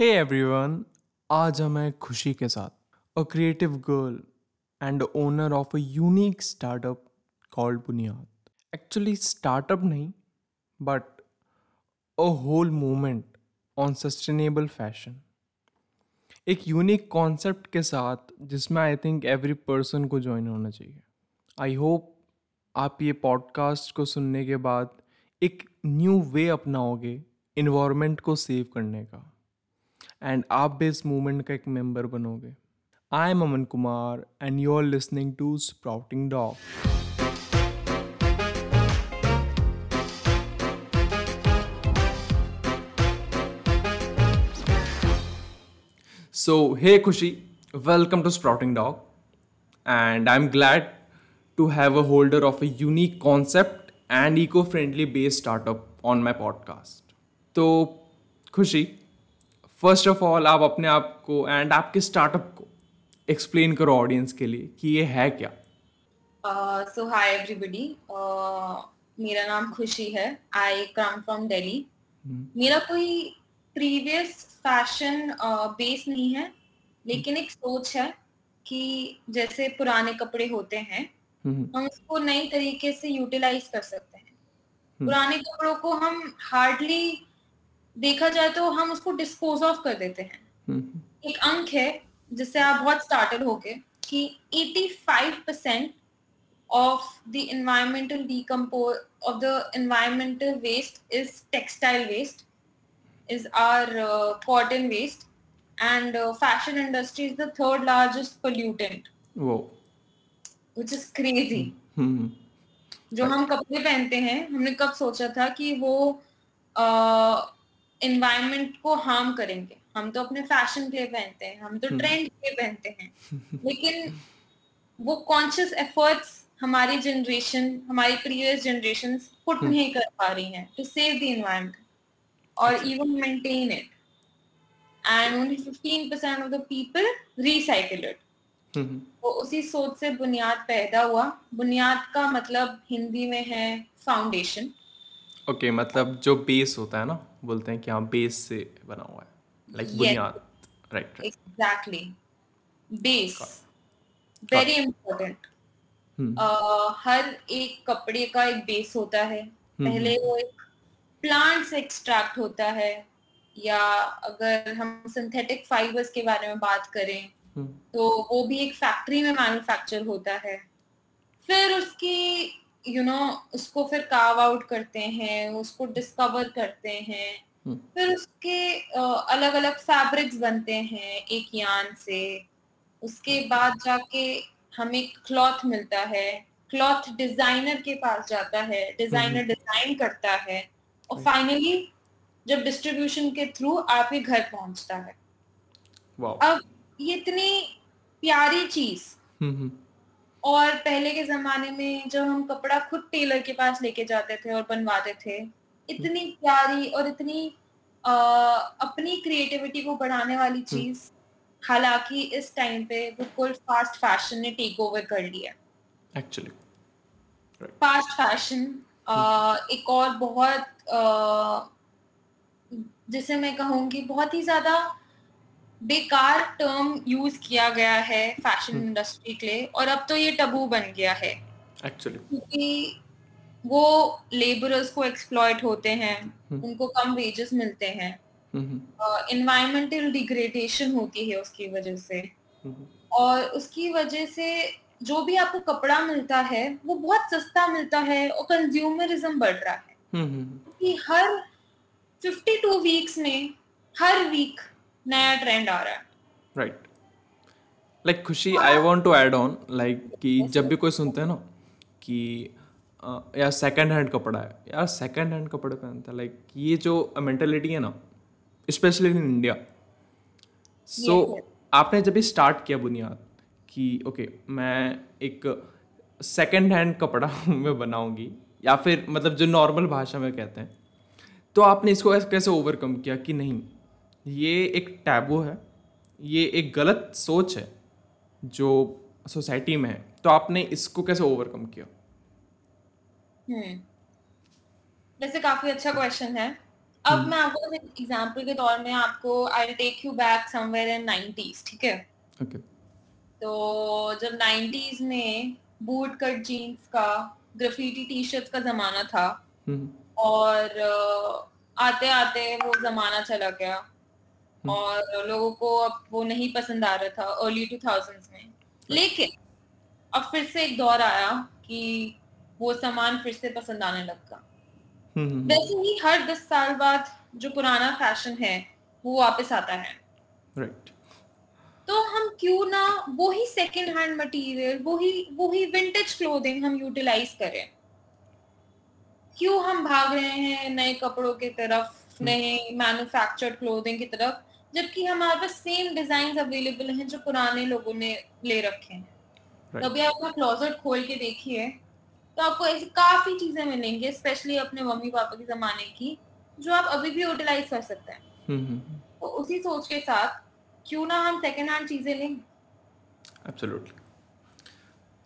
Hey everyone आज हम हैं खुशी के साथ a creative girl and owner of a unique startup called Bunyad actually startup नहीं but a whole movement on sustainable fashion एक यूनिक कॉन्सेप्ट के साथ जिसमें आई थिंक एवरी पर्सन को ज्वाइन होना चाहिए। आई होप आप ये पॉडकास्ट को सुनने के बाद एक न्यू वे अपनाओगे इन्वायरमेंट को सेव करने का। एंड आप भी इस मूवमेंट का एक मेंबर बनोगे। I am Aman Kumar and you are listening to sprouting dog so hey Khushi welcome to sprouting dog and I am glad to have a holder of a unique concept and eco friendly based startup on my podcast तो Khushi first of all आप अपने आप को and आपके startup को explain करो audience के लिए कि ये है क्या। सो हाय एवरीबॉडी मेरा नाम खुशी है। आई कम फ्रॉम दिल्ली मेरा कोई प्रीवियस फ़ैशन बेस नहीं है लेकिन एक सोच है कि जैसे पुराने कपड़े होते हैं हम उसको नई तरीके से यूटिलाइज कर सकते हैं। पुराने कपड़ों को हम हार्डली देखा जाए तो हम उसको डिस्पोज ऑफ़ कर देते हैं। हम्म। एक अंक है जिससे आप बहुत स्टार्टेड हो गए कि 85 percent of the environmental decompose of the environmental waste is textile waste is are cotton waste and fashion industry is the third largest pollutant वो व्हिच इज़ क्रेजी जो हम कपड़े पहनते हैं हमने कब सोचा था कि वो uh, इन्वायरमेंट को हार्म करेंगे। हम तो अपने फ़ैशन के लिए पहनते हैं हम तो ट्रेंड के लिए पहनते हैं। लेकिन वो कॉन्शियस एफर्ट्स हमारी जनरेशन हमारी प्रीवियस जनरेशन पुट नहीं कर पा रही हैं टू सेव द इन्वायरमेंट और even maintain it and only 15% of the people recycle it hmm तो उसी सोच से बुनियाद पैदा हुआ। बुनियाद का मतलब हिंदी में है फाउंडेशन ओके मतलब जो बेस होता है ना बोलते हैं कि हाँ बेस से बना हुआ है like. Bunyad right exactly base very important हर एक कपड़े का एक बेस होता है। Hmm. पहले वो एक प्लांट से एक्सट्रैक्ट होता है या अगर हम सिंथेटिक फाइबर्स के बारे में बात करें हम्म तो वो भी एक फैक्ट्री में मैन्युफैक्चर होता है। फिर उसकी यू you नो know, उसको फिर कार्व आउट करते हैं उसको डिस्कवर करते हैं। हम्म। फिर उसके अलग अलग फैब्रिक्स बनते हैं एक यान से। उसके बाद जाके हमें क्लॉथ मिलता है। क्लॉथ डिज़ाइनर के पास जाता है डिज़ाइनर डिज़ाइन करता है। और फाइनली जब डिस्ट्रीब्यूशन के थ्रू आपके घर पहुँचता है। अब ये इतनी प्यारी चीज़ हम्म हम्म। और पहले के जमाने में जब हम कपड़ा खुद टेलर के पास लेके जाते थे और बनवाते थे इतनी प्यारी और इतनी अ, अपनी क्रिएटिविटी को बढ़ाने वाली चीज़ हालाँकि इस टाइम पे बिल्कुल फास्ट फ़ैशन ने टेक ओवर कर लिया एक्चुअली फास्ट फ़ैशन एक और बहुत अ, जिसे मैं कहूँगी बहुत ही ज़्यादा बेकार टर्म यूज़ किया गया है फ़ैशन इंडस्ट्री के लिए और अब तो ये टबू बन गया है। एक्चुअली क्योंकि वो लेबरर्स को एक्सप्लॉइट होते हैं उनको कम वेजेस मिलते हैं। हम्म। इन्वायरमेंटल डिग्रेडेशन होती है उसकी वजह से। हम्म। और उसकी वजह से जो भी आपको कपड़ा मिलता है वो बहुत सस्ता मिलता है और कंज्यूमरिज्म बढ़ रहा है। हम्म कि हर 52 वीक्स में हर वीक नया ट्रेंड आ रहा है। Right like Khushi I want to add on like कि जब भी कोई सुनते हैं ना कि अ, यार सेकंड हैंड कपड़ा है यार सेकंड हैंड कपड़े पहनता है लाइक ये जो मेंटेलिटी है ना स्पेशली इन इंडिया सो. आपने जब भी स्टार्ट किया बुनियाद कि ओके okay, मैं एक सेकंड हैंड कपड़ा मैं बनाऊँगी या फिर मतलब जो नॉर्मल भाषा में कहते हैं तो आपने इसको कैसे ओवरकम किया कि नहीं? ये एक टैबू है ये एक गलत सोच है जो सोसाइटी में है। तो आपने इसको कैसे ओवरकम किया? हम्म। वैसे काफ़ी अच्छा क्वेश्चन है। अब मैं आपको एग्जांपल के तौर में आपको I take you back somewhere in 90s ठीक है? ओके तो जब 90s में बूट कट जीन्स का ग्राफिटी टी शर्ट्स का जमाना था हम्म। और आते आते वो जमाना चला गया। हम्म। और लोगों को अब वो नहीं पसंद आ रहा था अर्ली टू थाउजेंड्स में। लेकिन अब फिर से एक दौर आया कि वो सामान फिर से पसंद आने लगा हम्म वैसे ही हर दस साल बाद जो पुराना फ़ैशन है वो वापस आता है। राइट तो हम क्यों ना वो ही सेकेंड हैंड मटेरियल वही वही विंटेज क्लोथिंग हम यूटिलाइज करें। क्यों हम भाग रहे हैं नए कपड़ों की तरफ़ नए मैन्युफैक्चर्ड क्लोथिंग की तरफ़? जबकि हमारे पास सेम डिज़ाइन अवेलेबल हैं जो पुराने लोगों ने ले रखे हैं। Right. कभी आप अपना क्लोजेट खोल के देखिए तो आपको ऐसी काफ़ी चीज़ें मिलेंगी स्पेशली अपने मम्मी पापा के जमाने की जो आप अभी भी यूटिलाइज कर सकते हैं। हम्म तो उसी सोच के साथ क्यों ना हम सेकेंड हैंड चीज़ें लें। एब्सोल्युटली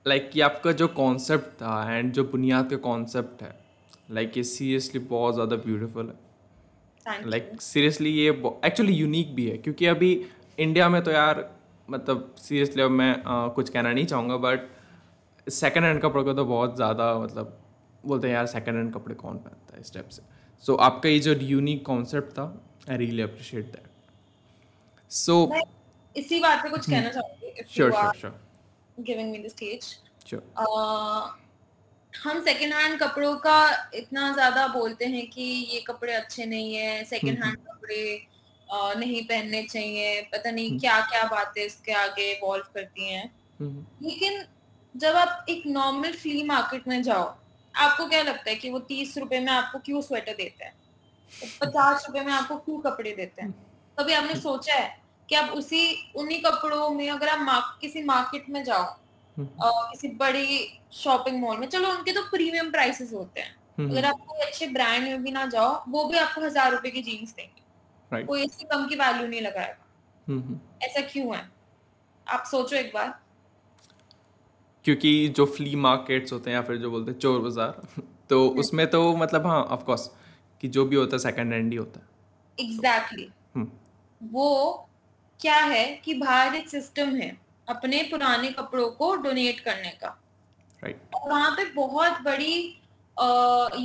लाइक like, ये आपका जो कॉन्सेप्ट था एंड जो बुनियाद का कॉन्सेप्ट है लाइक ये सीरियसली बहुत ज़्यादा ब्यूटीफुल है. लाइक सीरियसली ये एक्चुअली यूनिक भी है क्योंकि अभी इंडिया में तो यार मतलब सीरियसली अब मैं आ, कुछ कहना नहीं चाहूँगा बट सेकेंड हैंड कपड़ों को तो बहुत ज़्यादा मतलब बोलते हैं यार सेकेंड हैंड कपड़े कौन पहनता है इस टाइप से। सो so, आपका ये जो यूनिक कॉन्सेप्ट था I really appreciate that so इसी बात पे कुछ कहना चाहूँगी sure sure sure giving me the stage sure uh, हम सेकेंड हैंड कपड़ों का इतना ज़्यादा बोलते हैं कि ये कपड़े अच्छे नहीं है सेकेंड हैंड कपड़े नहीं पहनने चाहिए पता नहीं क्या क्या बातें इसके आगे इवॉल्व करती हैं। लेकिन जब आप एक नॉर्मल फ्ली मार्केट में जाओ आपको क्या लगता है कि वो तीस रुपए में आपको क्यों स्वेटर देता है? पचास रुपए में आपको क्यों कपड़े देते हैं? कभी आपने सोचा है कि आप उसी उन्हीं कपड़ों में अगर आप मार्क, किसी मार्केट में जाओ किसी बड़ी शॉपिंग मॉल में। चलो उनके तो प्रीमियम प्राइसेस होते हैं। अगर आप कोई अच्छे ब्रांड में भी ना जाओ वो भी आपको हज़ार रुपए की जीन्स देंगे। कोई इससे कम की वैल्यू नहीं लगाएगा। ऐसा क्यों है? आप सोचो एक बार। क्योंकि जो फ्ली मार्केट्स होते हैं या फिर जो बोलते हैं चोर बाज़ार तो उसमें तो मतलब हाँ ऑफ़ कोर्स कि जो भी होता है सेकंड हैंड ही होता है। एग्जैक्टली हम्म, वो क्या है कि बाहर एक सिस्टम है। अपने पुराने कपड़ों को डोनेट करने का। राइट और वहाँ पे बहुत बड़ी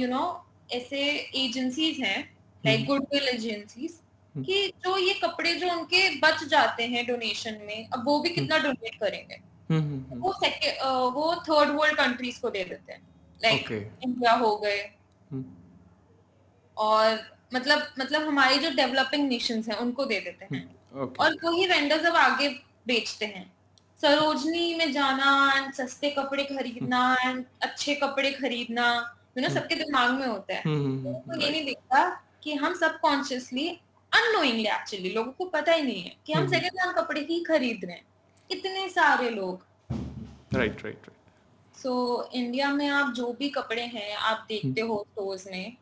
यू नो ऐसे एजेंसीज हैं लाइक गुडविल एजेंसीज कि जो ये कपड़े जो उनके बच जाते हैं डोनेशन में अब वो भी कितना डोनेट करेंगे? हम्म, वो सेके- अ, वो थर्ड वर्ल्ड कंट्रीज़ को दे देते हैं। Like Okay. इंडिया हो गए। हम्म, और मतलब मतलब हमारी जो डेवलपिंग नेशंस हैं उनको दे देते हैं। ओके और वही वेंडर्स अब आगे बेचते हैं। सरोजनी में जाना एंड सस्ते कपड़े खरीदना एंड अच्छे कपड़े खरीदना यू नो सबके दिमाग में होता है। हम्म, तो ये नहीं दिखता कि हम सब कॉन्शियसली अननोइंगली एक्चुअली लोगों को पता ही नहीं है कि हम सेकंड हैंड कपड़े ही खरीद रहे हैं। इतने सारे लोग। Right right right so India में आप जो भी कपड़े हैं आप देखते हो स्टोर्स में।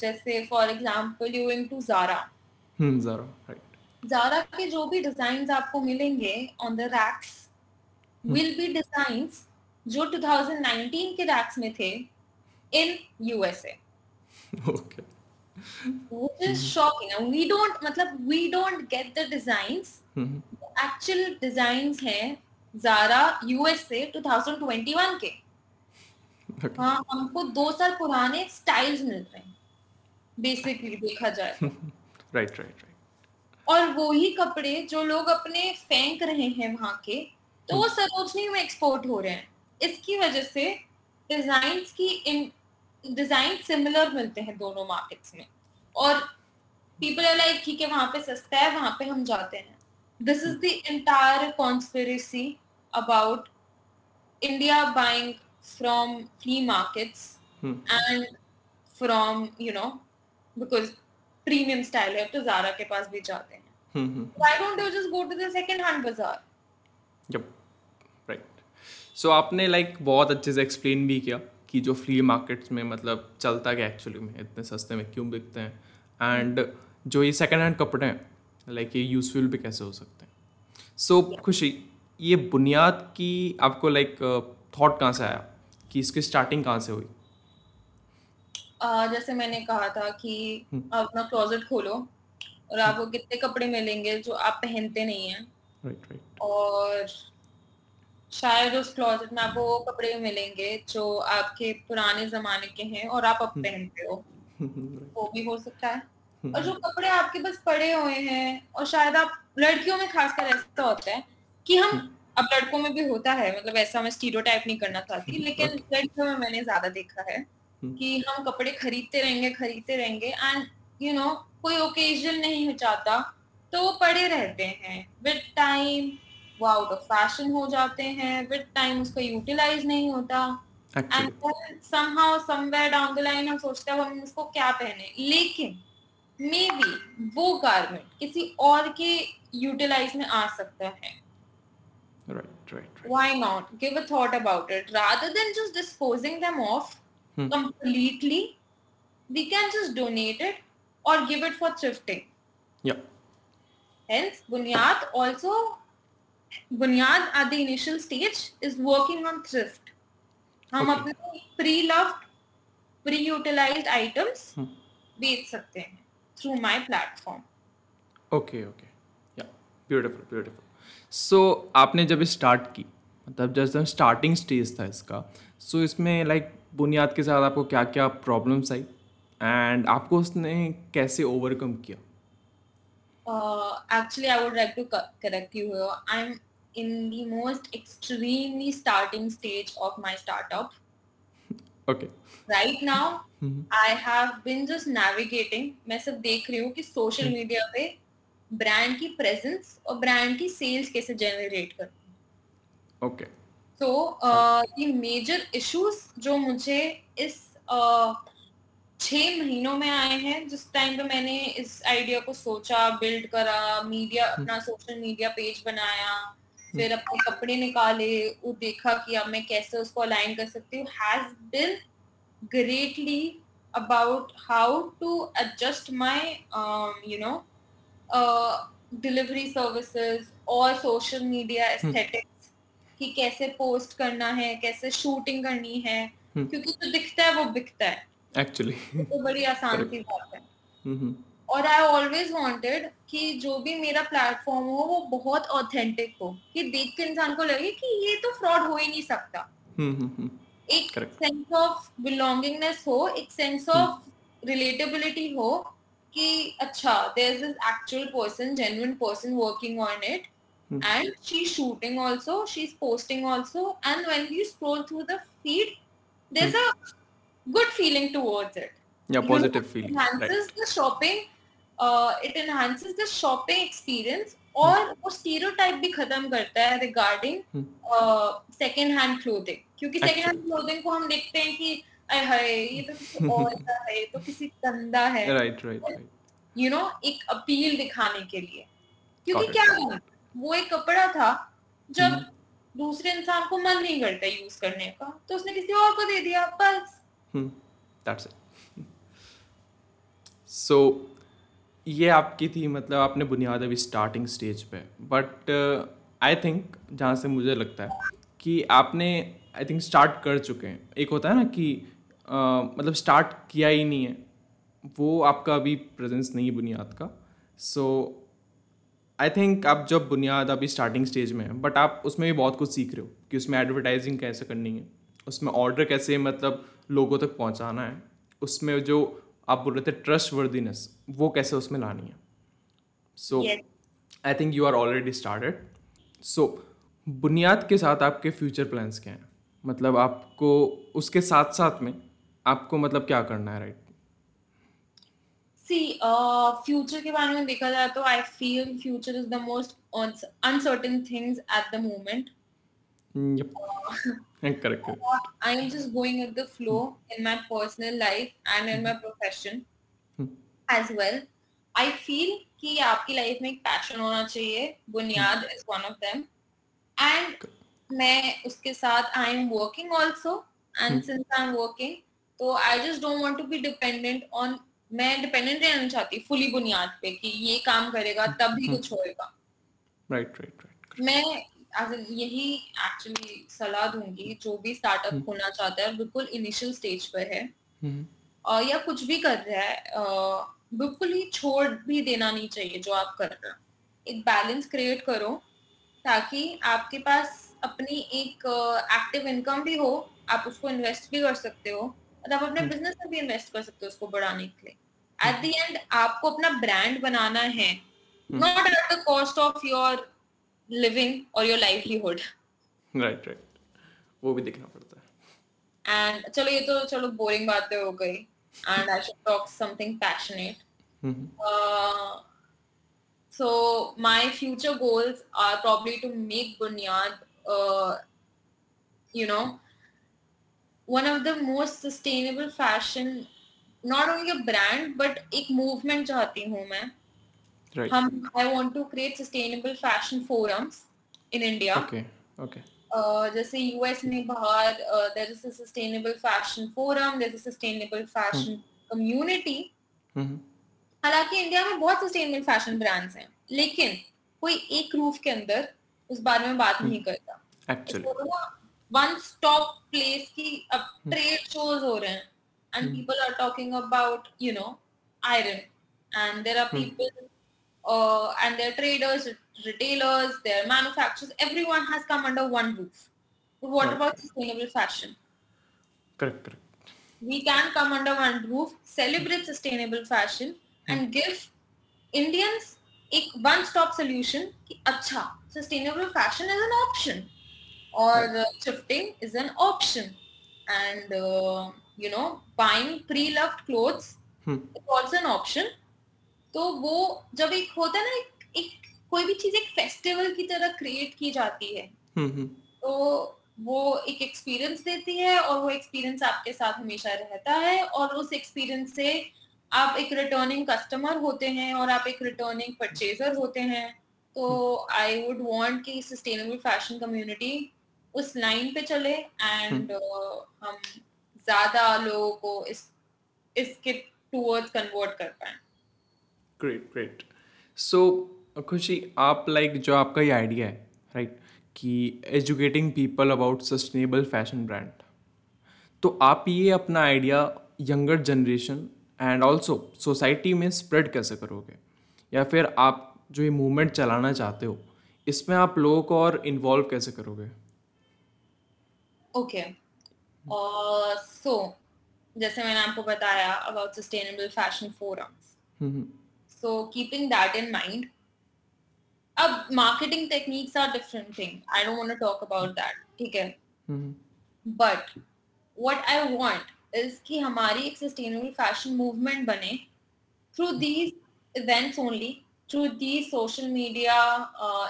जैसे for example you into Zara hmm Zara right Zara के जो भी डिज़ाइन आपको मिलेंगे on the racks will be designs जो 2019 के रैक्स में थे in USA okay which is shocking and we don't मतलब we don't get the designs. Hmm, actual designs हैं जारा यूएसए 2021 के। हाँ हमको दो साल पुराने स्टाइल्स मिल रहे हैं। बेसिकली देखा जाए। राइट राइट राइट और वही कपड़े जो लोग अपने फेंक रहे हैं वहाँ के तो वो सरोजनी में एक्सपोर्ट हो रहे हैं। इसकी वजह से डिज़ाइन की इन डिज़ाइन सिमिलर मिलते हैं दोनों मार्केट्स में। और पीपल आर लाइक ठीक है वहाँ पे सस्ता है वहाँ पे हम जाते हैं। This is the entire conspiracy about India buying from flea markets and and from you know premium style है तो जारा के पास भी जाते हैं। Hmm, hmm, why don't you just go to the second hand yup right so आपने like बहुत अच्छे से एक्सप्लेन भी किया कि जो फ्ली मार्केट्स में मतलब चलता क्या एक्चुअली में इतने सस्ते में क्यों बिकते हैं। एंड जो ये सेकंड हैंड कपड़े हैं लाइक ये यूज़फुल भी कैसे हो सकते हैं? सो so, खुशी ये बुनियाद की आपको लाइक थॉट कहाँ से आया? कि इसकी स्टार्टिंग कहाँ से हुई? Uh, जैसे मैंने कहा था कि हम्म। आप अपना क्लोजेट खोलो और आपको कितने कपड़े मिलेंगे जो आप पहनते नहीं हैं। राइट राइट और शायद उस क्लोजेट में आपको वो कपड़े मिलेंगे जो आपके पुराने जमाने के हैं और आप अब पहनते हो। वो भी हो सकता है। और जो कपड़े आपके पास पड़े हुए हैं और शायद आप लड़कियों में खासकर ऐसा होता है कि हम अब लड़कों में भी होता है मतलब ऐसा मैं स्टीरियोटाइप नहीं करना चाहती लेकिन लड़कियों में मैंने ज़्यादा देखा है। कि हम कपड़े खरीदते रहेंगे खरीदते रहेंगे एंड यू नो कोई ओकेजन नहीं हो जाता तो वो पड़े रहते हैं। विद टाइम वो आउट ऑफ़ फ़ैशन हो जाते हैं। विद टाइम उसका यूटिलाइज नहीं होता। And somehow somewhere down the line हम सोचते हैं हम इसको क्या पहने? लेकिन मे बी वो गारमेंट किसी और के यूटिलाइज में आ सकता है। Right right, right. why not? Give a thought about it. Rather than just disposing them off Hmm. completely we can just donate it or give it for thrifting yeah hence bunyad also bunyad at the initial stage is working on thrift हम Okay. अपने pre loved pre utilized items Hmm. बेच सकते हैं through my platform okay okay या beautiful beautiful so आपने जब start की मतलब जैसे स्टार्टिंग स्टेज था इसका सो so, इसमें लाइक like, बुनियाद के साथ आपको क्या क्या प्रॉब्लम्स आई? एंड आपको उसने कैसे ओवरकम किया? Actually I would like to correct you I am in the most extremely starting stage of my startup okay right now I have been just navigating मैं सब देख रही हूँ कि सोशल मीडिया hmm. पे ब्रांड की presence और brand की सेल्स कैसे जनरेट करती ओके okay. सो ये मेजर इश्यूज़ जो मुझे इस uh, छह महीनों में आए हैं जिस टाइम पे मैंने इस आइडिया को सोचा बिल्ड करा मीडिया अपना सोशल मीडिया पेज बनाया फिर अपने कपड़े निकाले वो देखा कि अब मैं कैसे उसको अलाइन कर सकती हूँ has been greatly about how to adjust my you know delivery services और सोशल मीडिया एस्थेटिक्स कि कैसे पोस्ट करना है कैसे शूटिंग करनी है हम्म। क्योंकि जो दिखता है वो बिकता है। एक्चुअली तो बड़ी आसान सी बात है। और आई ऑलवेज वांटेड कि जो भी मेरा प्लेटफॉर्म हो वो बहुत ऑथेंटिक हो। कि देख के इंसान को लगे कि ये तो फ्रॉड हो ही नहीं सकता। हम्म एक सेंस ऑफ़ बिलोंगिंगनेस हो एक सेंस ऑफ़ रिलेटेबिलिटी हो कि अच्छा there is actual person genuine person working on it Hmm. and she's shooting also she's posting also and when you scroll through the feed there's hmm. a good feeling towards it या You know, feeling enhances the shopping uh, it enhances the shopping experience और वो stereotype भी खत्म करता है regarding Hmm. Second hand clothing क्योंकि second hand clothing को हम देखते हैं कि अरे हाय ये तो किसी और का है ये तो किसी गंदा है राइट राइट यू नो एक अपील दिखाने के लिए क्योंकि. क्या है वो एक कपड़ा था जब हम्म। दूसरे इंसान को मन नहीं करता यूज़ करने का तो उसने किसी और को दे दिया बस। दैट्स इट सो ये आपकी थी मतलब आपने बुनियाद अभी स्टार्टिंग स्टेज पे बट आई थिंक जहाँ से मुझे लगता है कि आपने आई थिंक स्टार्ट कर चुके हैं। एक होता है ना कि uh, मतलब स्टार्ट किया ही नहीं है वो आपका अभी प्रेजेंस नहीं है बुनियाद का। सो आई थिंक आप जब बुनियाद अभी स्टार्टिंग स्टेज में है बट आप उसमें भी बहुत कुछ सीख रहे हो कि उसमें एडवर्टाइजिंग कैसे करनी है उसमें ऑर्डर कैसे मतलब लोगों तक पहुंचाना है उसमें जो आप बोल रहे थे ट्रस्ट वर्दीनेस वो कैसे उसमें लानी है। So I think you are already started so Bunyad के साथ आपके फ्यूचर प्लान्स क्या हैं? मतलब आपको उसके साथ साथ में आपको मतलब क्या करना है राइट सी फ्यूचर के बारे में देखा जाए तो I feel future is the most uncertain things at the moment correct correct I am just going with the flow in my personal life and in my profession Hmm. as well. I feel कि आपकी life में एक passion होना चाहिए Bunyad is one of them and मैं उसके साथ I am working also and since I am working तो I just don't want to be dependent on मैं डिपेंडेंट रहना चाहती फुली बुनियाद पे कि ये काम करेगा तब भी कुछ होएगा। राइट राइट राइट मैं यही एक्चुअली सलाह दूँगी जो भी स्टार्टअप खोलना चाहता है बिल्कुल इनिशियल स्टेज पर है। uh, या कुछ भी कर रहा है बिल्कुल ही छोड़ भी देना नहीं चाहिए जो आप कर रहे हो। एक बैलेंस क्रिएट करो ताकि आपके पास अपनी एक एक्टिव इनकम भी हो आप उसको इन्वेस्ट भी कर सकते हो और आप अपने बिज़नेस हम्म। में भी इन्वेस्ट कर सकते हो उसको बढ़ाने के लिए। एट द एंड आपको अपना ब्रांड बनाना है। Not at the cost of your living और योर लाइवलीहुड राइट राइट वो भी देखना पड़ता है। एंड चलो ये तो चलो बोरिंग बातें हो गई। And I should talk something passionate so my future goals are probably to make bunyad uh, you know one of the most sustainable fashion not only a brand but एक movement चाहती हूँ मैं right. हम I want to create sustainable fashion forums in India okay okay जैसे US में बाहर there is a sustainable fashion forum there is a sustainable fashion community हालाँकि India में बहुत सस्टेनेबल फ़ैशन ब्रांड्स हैं लेकिन कोई एक रूफ के अंदर उस बारे में बात नहीं करता वन स्टॉप प्लेस की अब ट्रेड शोज हो रहे हैं and people are talking about you know iron and there are people uh, and their traders, retailers, their manufacturers, everyone has come under one roof. But what right. about sustainable fashion? Correct, correct. We can come under one roof, celebrate sustainable fashion, and hmm. give Indians a one-stop solution. कि अच्छा, sustainable fashion is an option, Or thrifting is an option, and uh, you know, buying pre-loved clothes hmm. is also an option. तो वो जब एक होता है ना एक, एक कोई भी चीज़ एक फेस्टिवल की तरह क्रिएट की जाती है हम्म, हम्म। तो वो एक एक्सपीरियंस देती है और वो एक्सपीरियंस आपके साथ हमेशा रहता है और उस एक्सपीरियंस से आप एक रिटर्निंग कस्टमर होते हैं और आप एक रिटर्निंग परचेजर होते हैं तो आई वुड वांट कि सस्टेनेबल फ़ैशन कम्युनिटी उस लाइन पे चले एंड uh, हम ज़्यादा लोगों को इस इसके टूवर्ड्स कन्वर्ट कर पाए। ग्रेट ग्रेट सो खुशी आप लाइक like, जो आपका ये आइडिया है राइट right, कि educating people about sustainable fashion brand तो आप ये अपना idea younger generation and also society में स्प्रेड कैसे करोगे? या फिर आप जो ये मूवमेंट चलाना चाहते हो इसमें आप लोगों को और इन्वॉल्व कैसे करोगे? ओके। सो जैसे मैंने आपको बताया about sustainable fashion forum so keeping that in mind अब marketing techniques are different thing I don't want to talk about that ठीक है? But what I want is कि हमारी एक सस्टेनेबल फ़ैशन मूवमेंट बने through these events only through these social media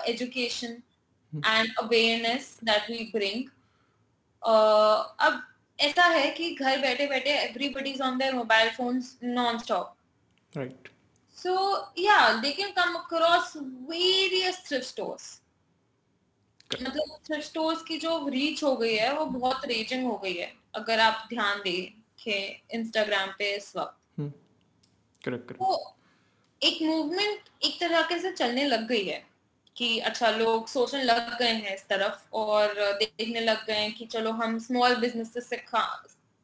education and awareness that we bring अब ऐसा है कि घर बैठे बैठे everybody is on their mobile phones non-stop. Right. So yeah, they can come across various thrift stores. मतलब thrift stores की जो रीच हो गई है वो बहुत रेजिंग हो गई है अगर आप ध्यान देखें इंस्टाग्राम पे इस वक्त करेक्ट तो एक मूवमेंट एक तरह के से चलने लग गई है कि अच्छा लोग सोचने लग गए हैं इस तरफ़ और देखने लग गए हैं कि चलो हम स्मॉल बिज़नेस से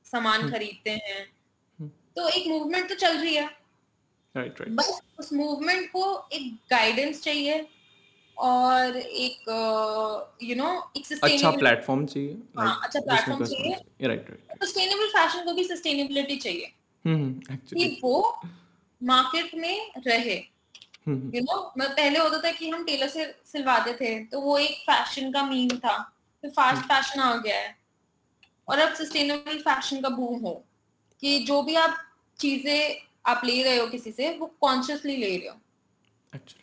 सामान खरीदते हैं। तो एक मूवमेंट तो चल रही है। राइट राइट बस उस मूवमेंट को एक गाइडेंस चाहिए और एक यू नो एक अच्छा प्लेटफॉर्म चाहिए हाँ अच्छा प्लेटफॉर्म चाहिए। राइट राइट सस्टेनेबल फ़ैशन को भी सस्टेनेबिलिटी चाहिए हम्म एक्चुअली कि वो मार्केट में रहे। यू नो मैं पहले होता था कि हम टेलर से सिलवाते थे तो वो एक फ़ैशन का मीम था फिर फास्ट फ़ैशन आ गया है। और अब सस्टेनेबल फ़ैशन का बूम हो कि जो भी आप चीज़ें आप ले रहे हो किसी से वो कॉन्शियसली ले रहे हो। अच्छा।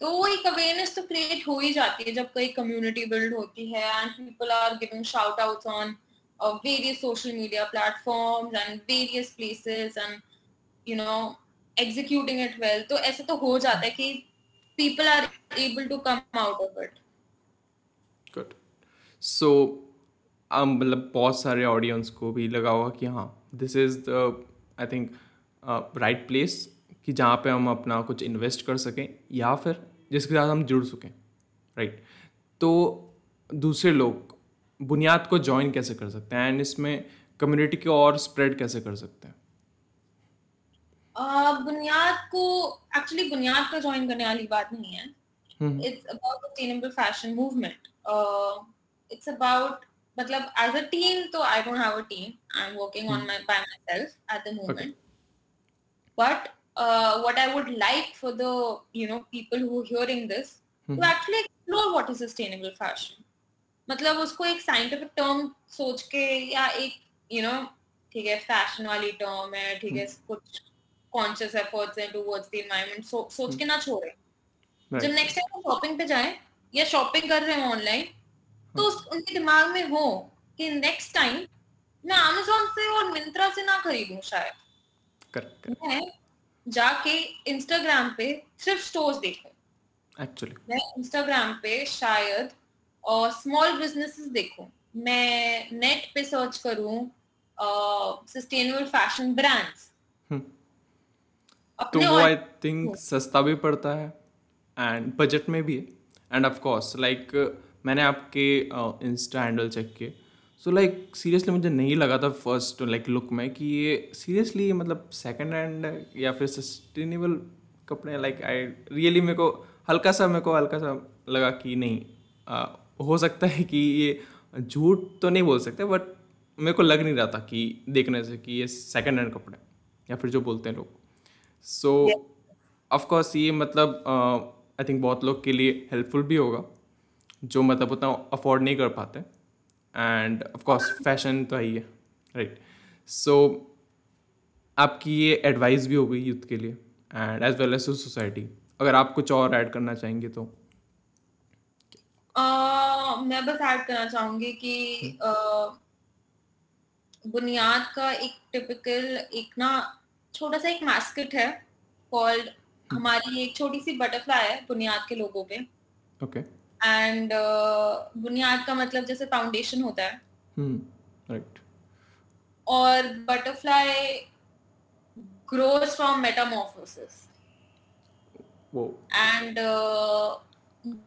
तो वो एक अवेयरनेस तो क्रिएट हो ही जाती है जब कोई कम्युनिटी बिल्ड होती है and people are giving shout outs on various social media platforms and various places and you know executing it well तो ऐसे तो हो जाता है कि people are able to come out of it. Good. So um, मतलब बहुत सारे ऑडियंस को भी लगा होगा कि हाँ this is the I think right place कि जहाँ पे हम अपना कुछ इन्वेस्ट कर सकें या फिर जिसके साथ हम जुड़ सकें राइट तो दूसरे लोग बुनियाद को ज्वाइन कैसे कर सकते हैं? एंड इसमें कम्युनिटी को और स्प्रेड कैसे कर सकते हैं? बुनियाद को एक्चुअली बुनियाद का ज्वाइन करने वाली बात नहीं है। It's about sustainable fashion movement it's about मतलब एज अ टीम तो I don't have a team I am working on my by myself at the moment but what I would like for the you know people who are hearing this to actually explore what is sustainable fashion. मतलब उसको एक scientific term सोच के या एक you know ठीक है fashion वाली टर्म है ठीक है कुछ कॉन्शियस एफर्ट्स हैं टुवर्ड्स द एनवायरनमेंट सोच के ना छोड़े जब नेक्स्ट टाइम वो शॉपिंग पे जाएँ या शॉपिंग कर रहे हैं ऑनलाइन तो उनके दिमाग में हो कि नेक्स्ट टाइम मैं अमेजोन से और मिंत्रा से ना खरीदूं शायद करेक्ट मैं जाके इंस्टाग्राम पे सिर्फ़ स्टोर्स देखूँ एक्चुअली मैं इंस्टाग्राम पे शायद और स्मॉल बिजनेसेस देखूँ मैं नेट पे सर्च करूँ सस्टेनेबल फ़ैशन ब्रांड्स तो वो आई थिंक सस्ता भी पड़ता है एंड बजट में भी है. एंड ऑफकोर्स लाइक मैंने आपके इंस्टा हैंडल चेक किए. सो लाइक सीरियसली मुझे नहीं लगा था फ़र्स्ट लाइक लुक में कि ये सीरियसली मतलब सेकंड हैंड या फिर सस्टेनेबल कपड़े लाइक आई रियली मेरे को हल्का सा मेरे को हल्का सा लगा कि नहीं आ, हो सकता है कि ये झूठ तो नहीं बोल सकते बट मेरे को लग नहीं रहा था कि देखने से कि ये सेकंड हैंड कपड़े या फिर जो बोलते हैं लोग. सो ऑफकोर्स ये मतलब आई थिंक बहुत लोग के लिए हेल्पफुल भी होगा जो मतलब उतना अफोर्ड नहीं कर पाते। एंड ऑफकोर्स फ़ैशन तो ही है राइट सो आपकी ये एडवाइस भी हो गई यूथ के लिए and as well as society अगर आप कुछ और ऐड करना चाहेंगे तो। uh, मैं बस ऐड करना चाहूँगी कि uh, बुनियाद का एक टिपिकल एक ना छोटा सा एक मास्केट है कॉल्ड हम्म। हमारी एक छोटी सी बटरफ्लाई है बुनियाद के लोगों पे। ओके एंड uh, बुनियाद का मतलब जैसे फाउंडेशन होता है। राइट और बटरफ्लाई ग्रोज फ्रॉम मेटामॉर्फोसिस वो एंड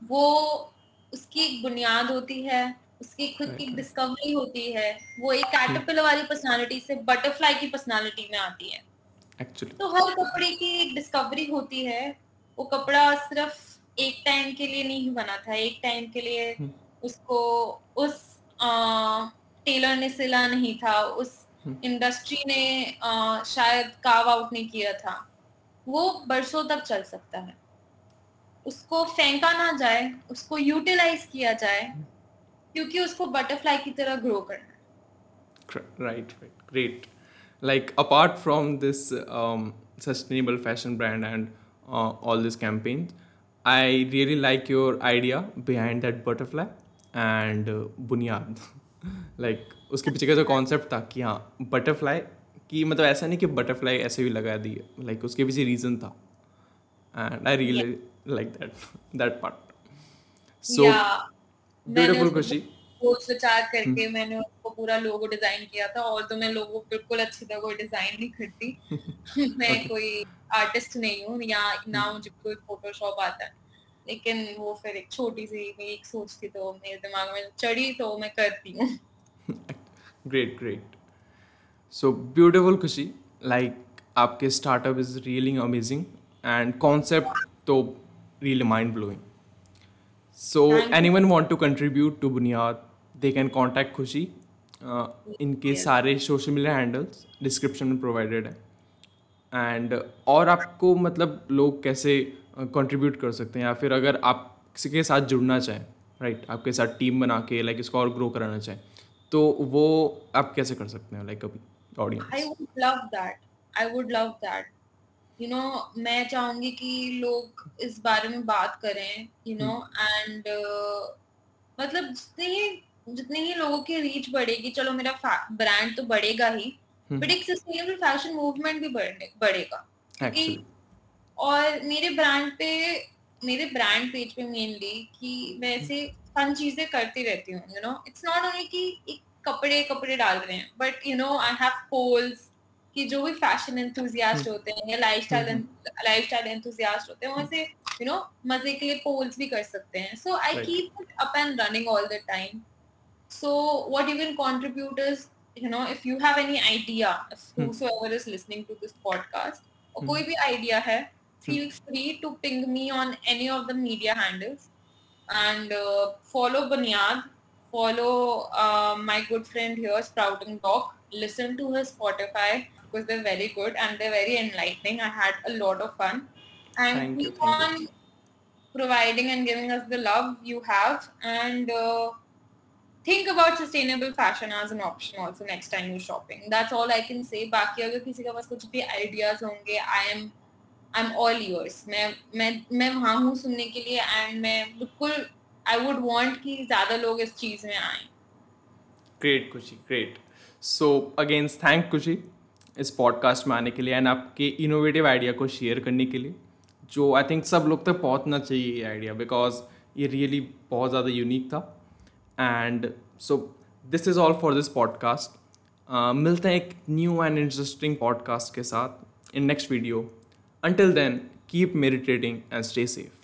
वो उसकी एक बुनियाद होती है उसकी खुद की डिस्कवरी होती है वो एक कैटरपिलर वाली पर्सनालिटी से बटरफ्लाई की पर्सनालिटी में आती है। एक्चुअली तो हर कपड़े की एक डिस्कवरी होती है। वो कपड़ा सिर्फ़ एक टाइम के लिए नहीं बना था। एक टाइम के लिए हम्म। उसको उस टेलर ने सिला नहीं था। उस इंडस्ट्री हम्म। ने आ, शायद काव आउट नहीं किया था। वो बरसों तक चल सकता है। उसको फेंका ना जाए उसको यूटिलाइज किया जाए हम्म। क्योंकि उसको बटरफ्लाई की तरह ग्रो करना है। Right right great like apart from this um, sustainable fashion brand and uh, all these campaigns i really like your idea behind that butterfly and uh, बुनियाद लाइक उसके पीछे का जो कॉन्सेप्ट था कि हाँ बटरफ्लाई कि मतलब ऐसा नहीं कि बटरफ्लाई ऐसे भी लगा दी लाइक like, उसके पीछे रीज़न था and I really like that that part so beautiful खुशी सोच विचार करके हम्म। मैंने उसको पूरा लोगो डिज़ाइन किया था और तो मैं लोगो बिल्कुल अच्छी तरह कोई डिज़ाइन नहीं करती। मैं कोई आर्टिस्ट नहीं हूँ या ना हम्म। मुझे कोई फोटोशॉप आता है। लेकिन वो फिर एक छोटी सी एक सोच थी तो मेरे दिमाग में चढ़ी तो मैं करती हूँ। Great great so beautiful Khushi like आपके startup is really amazing and concept तो really mind blowing So anyone want to contribute to Bunyad, they can contact Khushi. Uh, इनके सारे सोशल मीडिया हैंडल्स डिस्क्रिप्शन में provided है। And और आपको मतलब लोग कैसे कंट्रीब्यूट uh, कर सकते हैं या फिर अगर आप किसी के साथ जुड़ना चाहें राइट आपके साथ टीम बना के लाइक इसको और ग्रो कराना चाहें तो वो आप कैसे कर सकते हैं लाइक अभी audience I would love that I would love that you know मैं चाहूँगी कि लोग इस बारे में बात करें यू नो एंड मतलब जितने ही जितने ही लोगों की रीच बढ़ेगी चलो मेरा ब्रांड तो बढ़ेगा ही बट एक सस्टेनेबल फ़ैशन मूवमेंट भी बढ़ेगा। क्योंकि और मेरे ब्रांड पे मेरे ब्रांड पेज पे मेनली कि मैं ऐसे फन चीज़ें करती रहती हूँ you know it's not only कि एक कपड़े कपड़े डाल रहे हैं but you know I have poles कि जो भी फ़ैशन एंथुजियास्ट होते हैं या लाइफस्टाइल लाइफस्टाइल एंथुजियास्ट होते हैं वैसे यू नो मज़े के लिए पोल्स भी कर सकते हैं। So I keep it up and running all the time so what you can contribute is you know if you have any idea if whosoever is listening to this podcast और कोई भी idea है feel free to ping me on any of the media handles and uh, follow Bunyad follow uh, my good friend here sprouting dog listen to his spotify because they're very good and they're very enlightening i had a lot of fun and Thank you, keep thank on providing and giving us the love you have and uh, think about sustainable fashion as an option also next time you're shopping. That's all i can say. बाकी अगर किसी के पास कुछ भी ideas होंगे, i am, I'm all yours मैं मैं मैं वहाँ हूँ सुनने के लिए and मैं बिल्कुल, I would want कि ज़्यादा लोग इस चीज़ में आएँ। ग्रेट खुशी ग्रेट सो अगेन थैंक खुशी इस पॉडकास्ट में आने के लिए एंड आपके इनोवेटिव आइडिया को शेयर करने के लिए, जो आई थिंक सब लोग तक पहुँचना चाहिए ये आइडिया बिकॉज़ ये रियली really बहुत ज़्यादा यूनिक था। And so this is all for this podcast मिलते हैं एक न्यू एंड इंटरेस्टिंग पॉडकास्ट के साथ in next video until then keep meditating and stay safe